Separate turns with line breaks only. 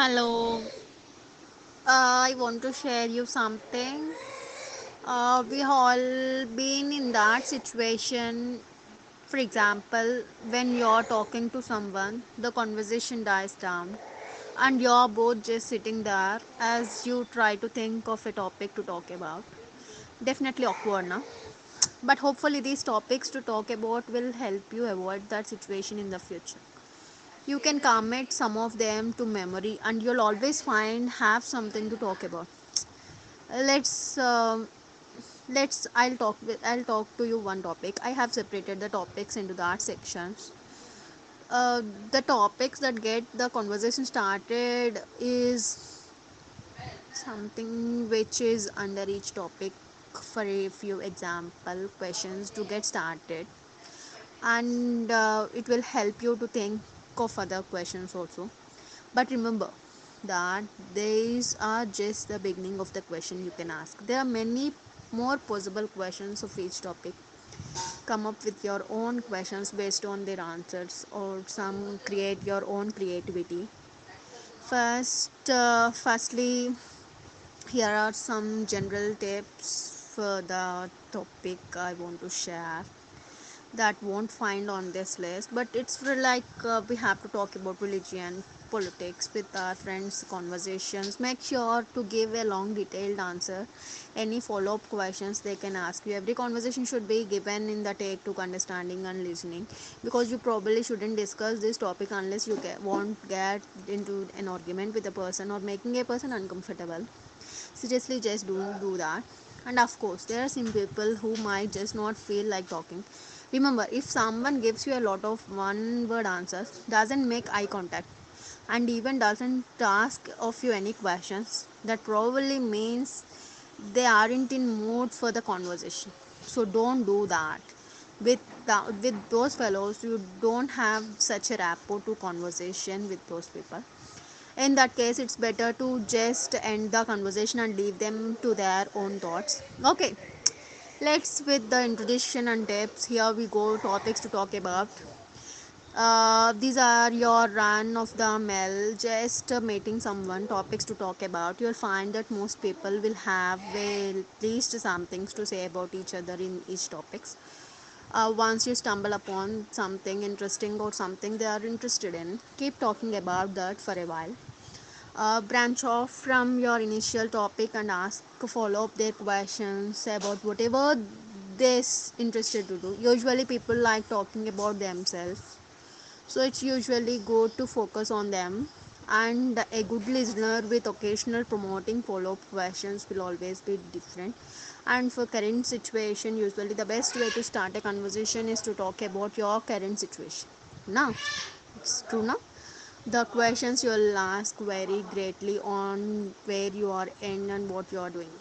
Hello, uh, I want to share you something. Uh, we all been in that situation. For example, when you're talking to someone, the conversation dies down, and you're both just sitting there as you try to think of a topic to talk about. Definitely awkward, na? But hopefully, these topics to talk about will help you avoid that situation in the future. You can commit some of them to memory, and you'll always find have something to talk about. Let's um, let's I'll talk with I'll talk to you one topic. I have separated the topics into that sections. Uh, the topics that get the conversation started is something which is under each topic for a few example questions to get started and uh, it will help you to think of other questions also. But remember that these are just the beginning of the question you can ask. There are many more possible questions of each topic. Come up with your own questions based on their answers or some create your own creativity. First uh, firstly here are some general tips for the topic i want to share that won't find on this list but it's like uh, we have to talk about religion politics with our friends conversations. Make sure to give a long detailed answer. Any follow up questions they can ask you. Every conversation should be given in the take to understanding and listening because you probably shouldn't discuss this topic unless you get, won't get into an argument with a person or making a person uncomfortable. Seriously just don't do that and of course there are some people who might just not feel like talking. Remember if someone gives you a lot of one word answers doesn't make eye contact and even doesn't ask of you any questions that probably means they aren't in mood for the conversation. So don't do that. With the, with those fellows you don't have such a rapport to conversation with those people in that case it's better to just end the conversation and leave them to their own thoughts. Okay let's with the introduction and tips here we go topics to talk about. Uh, these are your run of the mill. Just meeting someone topics to talk about. You'll find that most people will have at least some things to say about each other in each topics. Uh, once you stumble upon something interesting or something they are interested in keep talking about that for a while uh, branch off from your initial topic and ask follow up their questions about whatever they're interested to do. Usually people like talking about themselves. So it's usually good to focus on them. And a good listener with occasional promoting follow-up questions will always be different. And for current situation usually the best way to start a conversation is to talk about your current situation. Now it's true now the questions you'll ask vary greatly on where you are and what you are doing